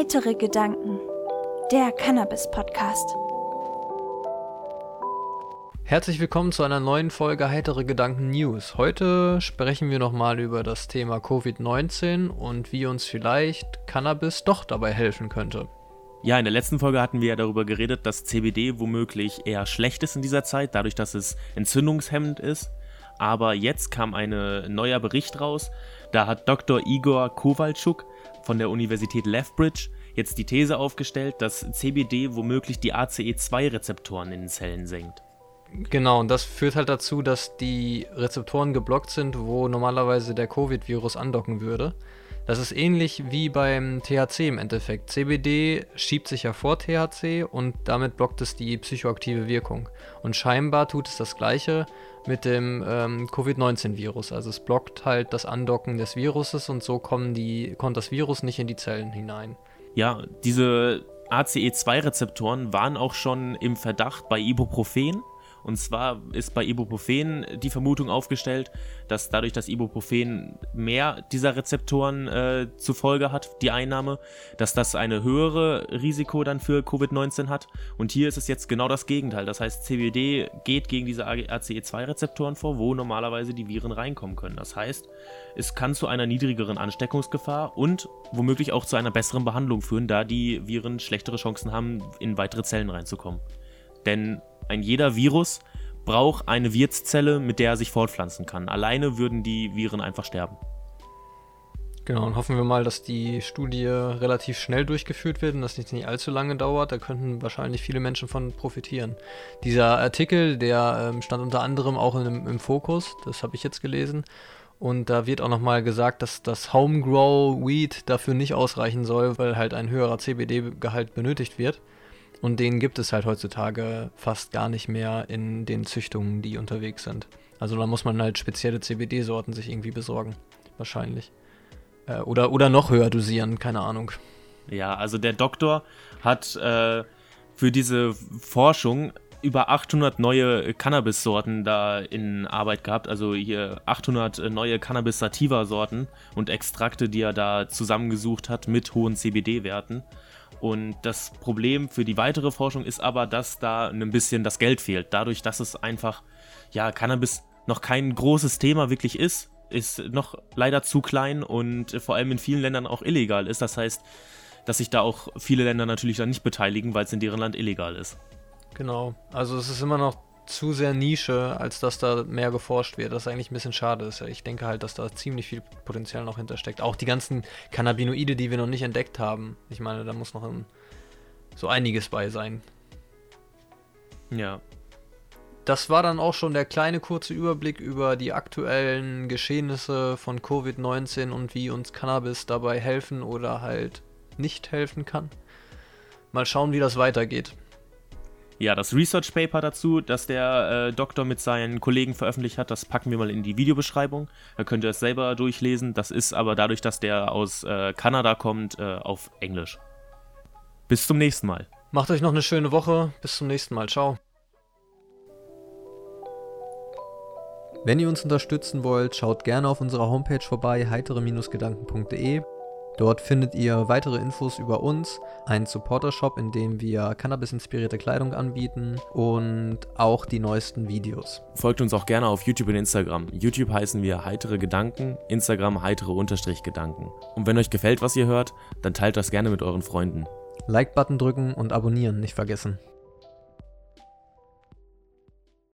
Heitere Gedanken, der Cannabis-Podcast. Herzlich willkommen zu einer neuen Folge Heitere Gedanken News. Heute sprechen wir nochmal über das Thema Covid-19 und wie uns vielleicht Cannabis doch dabei helfen könnte. Ja, in der letzten Folge hatten wir ja darüber geredet, dass CBD womöglich eher schlecht ist in dieser Zeit, dadurch, dass es entzündungshemmend ist. Aber jetzt kam ein neuer Bericht raus. Da hat Dr. Igor Kowalczuk von der Universität Lethbridge jetzt die These aufgestellt, dass CBD womöglich die ACE2-Rezeptoren in den Zellen senkt. Genau, und das führt halt dazu, dass die Rezeptoren geblockt sind, wo normalerweise der Covid-Virus andocken würde. Das ist ähnlich wie beim THC im Endeffekt. CBD schiebt sich ja vor THC und damit blockt es die psychoaktive Wirkung. Und scheinbar tut es das gleiche mit dem ähm, Covid-19-Virus. Also es blockt halt das Andocken des Viruses und so kommen die, kommt das Virus nicht in die Zellen hinein. Ja, diese ACE2-Rezeptoren waren auch schon im Verdacht bei Ibuprofen und zwar ist bei Ibuprofen die Vermutung aufgestellt, dass dadurch, dass Ibuprofen mehr dieser Rezeptoren äh, zur Folge hat, die Einnahme, dass das eine höhere Risiko dann für Covid-19 hat. Und hier ist es jetzt genau das Gegenteil. Das heißt, CBD geht gegen diese ACE2-Rezeptoren vor, wo normalerweise die Viren reinkommen können. Das heißt, es kann zu einer niedrigeren Ansteckungsgefahr und womöglich auch zu einer besseren Behandlung führen, da die Viren schlechtere Chancen haben, in weitere Zellen reinzukommen. Denn ein jeder Virus braucht eine Wirtszelle, mit der er sich fortpflanzen kann. Alleine würden die Viren einfach sterben. Genau, und hoffen wir mal, dass die Studie relativ schnell durchgeführt wird und dass es nicht allzu lange dauert. Da könnten wahrscheinlich viele Menschen von profitieren. Dieser Artikel, der ähm, stand unter anderem auch in, im Fokus, das habe ich jetzt gelesen. Und da wird auch nochmal gesagt, dass das Homegrow Weed dafür nicht ausreichen soll, weil halt ein höherer CBD-Gehalt benötigt wird. Und den gibt es halt heutzutage fast gar nicht mehr in den Züchtungen, die unterwegs sind. Also da muss man halt spezielle CBD-Sorten sich irgendwie besorgen. Wahrscheinlich. Äh, oder, oder noch höher dosieren, keine Ahnung. Ja, also der Doktor hat äh, für diese Forschung über 800 neue Cannabis-Sorten da in Arbeit gehabt. Also hier 800 neue Cannabis-Sativa-Sorten und Extrakte, die er da zusammengesucht hat mit hohen CBD-Werten. Und das Problem für die weitere Forschung ist aber, dass da ein bisschen das Geld fehlt. Dadurch, dass es einfach, ja, Cannabis noch kein großes Thema wirklich ist, ist noch leider zu klein und vor allem in vielen Ländern auch illegal ist. Das heißt, dass sich da auch viele Länder natürlich dann nicht beteiligen, weil es in deren Land illegal ist. Genau. Also es ist immer noch zu sehr Nische, als dass da mehr geforscht wird. Das ist eigentlich ein bisschen schade ist. Ich denke halt, dass da ziemlich viel Potenzial noch hintersteckt. Auch die ganzen Cannabinoide, die wir noch nicht entdeckt haben. Ich meine, da muss noch ein, so einiges bei sein. Ja. Das war dann auch schon der kleine kurze Überblick über die aktuellen Geschehnisse von Covid-19 und wie uns Cannabis dabei helfen oder halt nicht helfen kann. Mal schauen, wie das weitergeht. Ja, das Research Paper dazu, das der äh, Doktor mit seinen Kollegen veröffentlicht hat, das packen wir mal in die Videobeschreibung. Da könnt ihr es selber durchlesen. Das ist aber dadurch, dass der aus äh, Kanada kommt, äh, auf Englisch. Bis zum nächsten Mal. Macht euch noch eine schöne Woche. Bis zum nächsten Mal. Ciao. Wenn ihr uns unterstützen wollt, schaut gerne auf unserer Homepage vorbei, heitere-gedanken.de. Dort findet ihr weitere Infos über uns, einen Supporter-Shop, in dem wir Cannabis-inspirierte Kleidung anbieten und auch die neuesten Videos. Folgt uns auch gerne auf YouTube und Instagram. YouTube heißen wir heitere Gedanken, Instagram heitere Unterstrich Gedanken. Und wenn euch gefällt, was ihr hört, dann teilt das gerne mit euren Freunden. Like-Button drücken und abonnieren nicht vergessen.